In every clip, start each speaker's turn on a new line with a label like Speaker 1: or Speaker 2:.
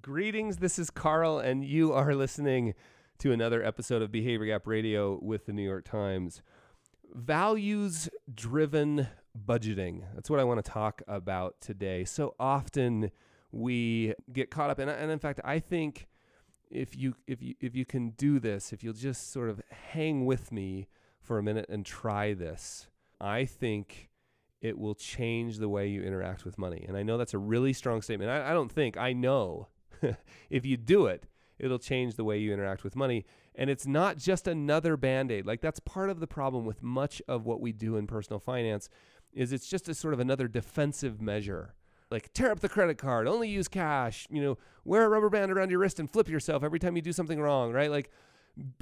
Speaker 1: Greetings, this is Carl, and you are listening to another episode of Behavior Gap Radio with the New York Times. Values driven budgeting. That's what I want to talk about today. So often we get caught up, and, and in fact, I think if you if you if you can do this, if you'll just sort of hang with me for a minute and try this, I think it will change the way you interact with money. And I know that's a really strong statement. I, I don't think I know if you do it, it'll change the way you interact with money. And it's not just another band-aid. Like that's part of the problem with much of what we do in personal finance is it's just a sort of another defensive measure. Like tear up the credit card, only use cash, you know, wear a rubber band around your wrist and flip yourself every time you do something wrong, right? Like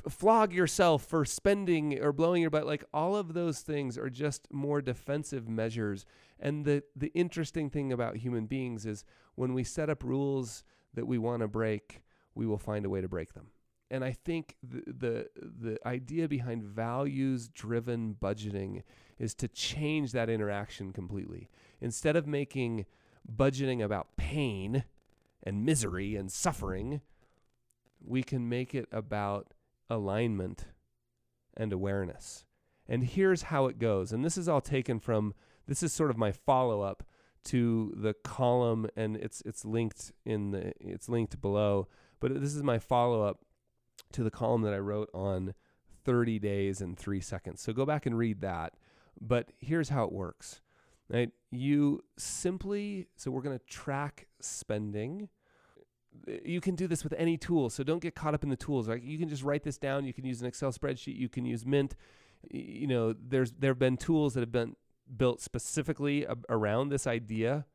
Speaker 1: flog yourself for spending or blowing your butt like all of those things are just more defensive measures and the the interesting thing about human beings is when we set up rules that we want to break, we will find a way to break them. And I think the the, the idea behind values driven budgeting is to change that interaction completely. Instead of making budgeting about pain and misery and suffering, we can make it about alignment and awareness. And here's how it goes. And this is all taken from this is sort of my follow up to the column and it's it's linked in the it's linked below. But this is my follow up to the column that I wrote on 30 days and 3 seconds. So go back and read that. But here's how it works right? You simply so we're going to track spending. You can do this with any tool so don't get caught up in the tools. Right you can just write this down. You can use an excel spreadsheet. You can use mint. You know there's there have been tools that have been built specifically around this idea.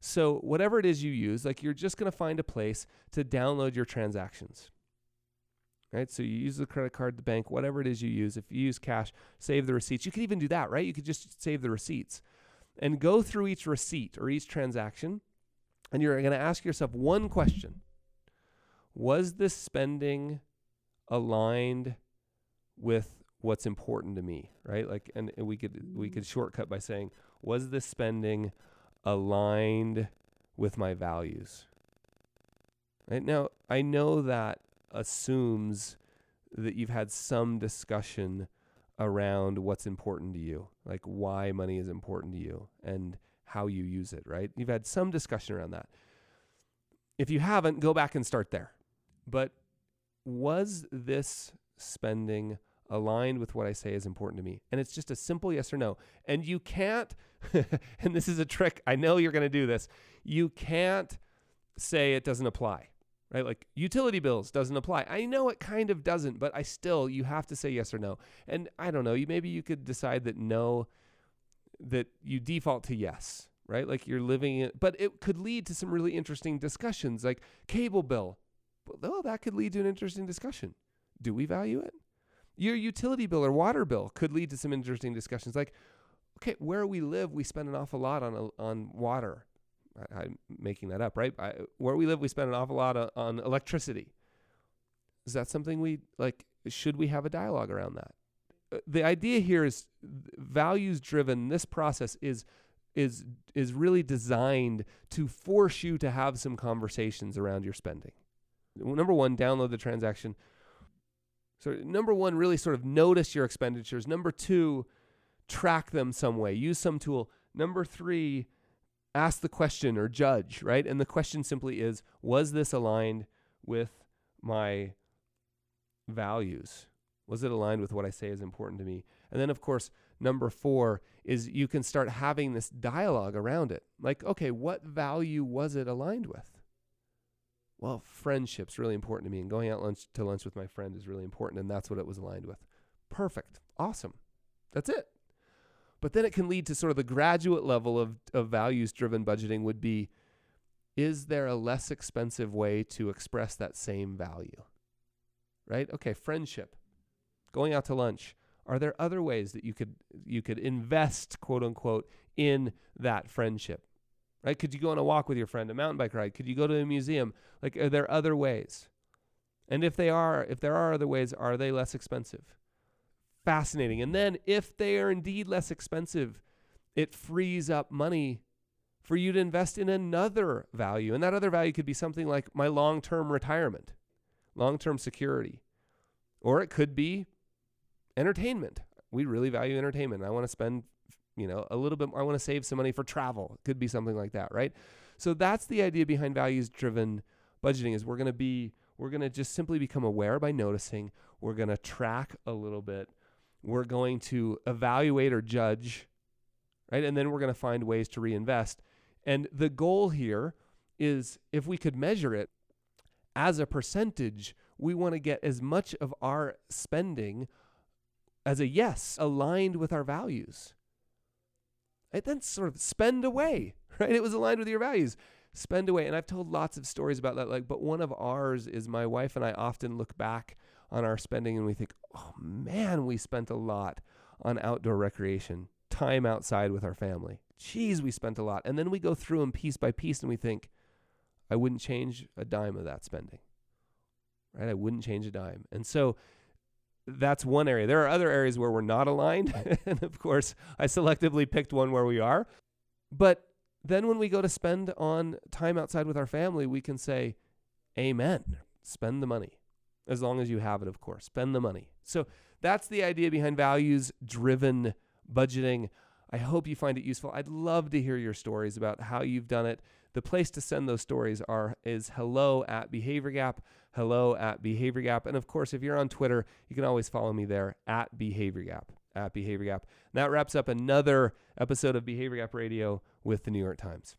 Speaker 1: So, whatever it is you use, like you're just going to find a place to download your transactions. Right? So, you use the credit card, the bank, whatever it is you use. If you use cash, save the receipts. You could even do that, right? You could just save the receipts and go through each receipt or each transaction. And you're going to ask yourself one question Was this spending aligned with what's important to me, right? Like, and we could we mm-hmm. could shortcut by saying, was this spending aligned with my values? Right now, I know that assumes that you've had some discussion around what's important to you, like why money is important to you and how you use it, right? You've had some discussion around that. If you haven't, go back and start there. But was this spending aligned with what I say is important to me? And it's just a simple yes or no. And you can't, and this is a trick, I know you're going to do this. You can't say it doesn't apply, right? Like utility bills doesn't apply. I know it kind of doesn't, but I still, you have to say yes or no. And I don't know, you maybe you could decide that no, that you default to yes, right? Like you're living it, but it could lead to some really interesting discussions like cable bill. Well, that could lead to an interesting discussion. Do we value it? Your utility bill or water bill could lead to some interesting discussions. Like, okay, where we live, we spend an awful lot on on water. I, am making that up, right? I, where we live, we spend an awful lot on, on electricity. Is that something we like? Should we have a dialogue around that? Uh, the idea here is values driven. This process is is is really designed to force you to have some conversations around your spending. Number one, download the transaction. So, number one, really sort of notice your expenditures. Number two, track them some way, use some tool. Number three, ask the question or judge, right? And the question simply is Was this aligned with my values? Was it aligned with what I say is important to me? And then, of course, number four is you can start having this dialogue around it. Like, okay, what value was it aligned with? Well, friendship's really important to me, and going out lunch to lunch with my friend is really important, and that's what it was aligned with. Perfect. Awesome. That's it. But then it can lead to sort of the graduate level of, of values driven budgeting would be is there a less expensive way to express that same value? Right? Okay, friendship. Going out to lunch. Are there other ways that you could you could invest, quote unquote, in that friendship? Right? Could you go on a walk with your friend, a mountain bike ride? Could you go to a museum? Like, are there other ways? And if they are, if there are other ways, are they less expensive? Fascinating. And then if they are indeed less expensive, it frees up money for you to invest in another value. And that other value could be something like my long term retirement, long term security, or it could be entertainment. We really value entertainment. I want to spend, you know, a little bit, more, I want to save some money for travel. It could be something like that, right? So that's the idea behind values driven budgeting is we're going to be we're going to just simply become aware by noticing. We're going to track a little bit. We're going to evaluate or judge, right? And then we're going to find ways to reinvest. And the goal here is if we could measure it as a percentage, we want to get as much of our spending as a yes aligned with our values. And then sort of spend away, right? It was aligned with your values. Spend away. And I've told lots of stories about that. Like, but one of ours is my wife and I often look back on our spending and we think, oh man, we spent a lot on outdoor recreation, time outside with our family. Geez, we spent a lot. And then we go through them piece by piece and we think, I wouldn't change a dime of that spending. Right? I wouldn't change a dime. And so that's one area. There are other areas where we're not aligned. and of course, I selectively picked one where we are. But then when we go to spend on time outside with our family, we can say, Amen. Spend the money. As long as you have it, of course. Spend the money. So that's the idea behind values driven budgeting. I hope you find it useful. I'd love to hear your stories about how you've done it. The place to send those stories are is hello at Behavior Gap, hello at Behavior Gap. And of course, if you're on Twitter, you can always follow me there at Behavior Gap, at Behavior Gap. And that wraps up another episode of Behavior Gap Radio with the New York Times.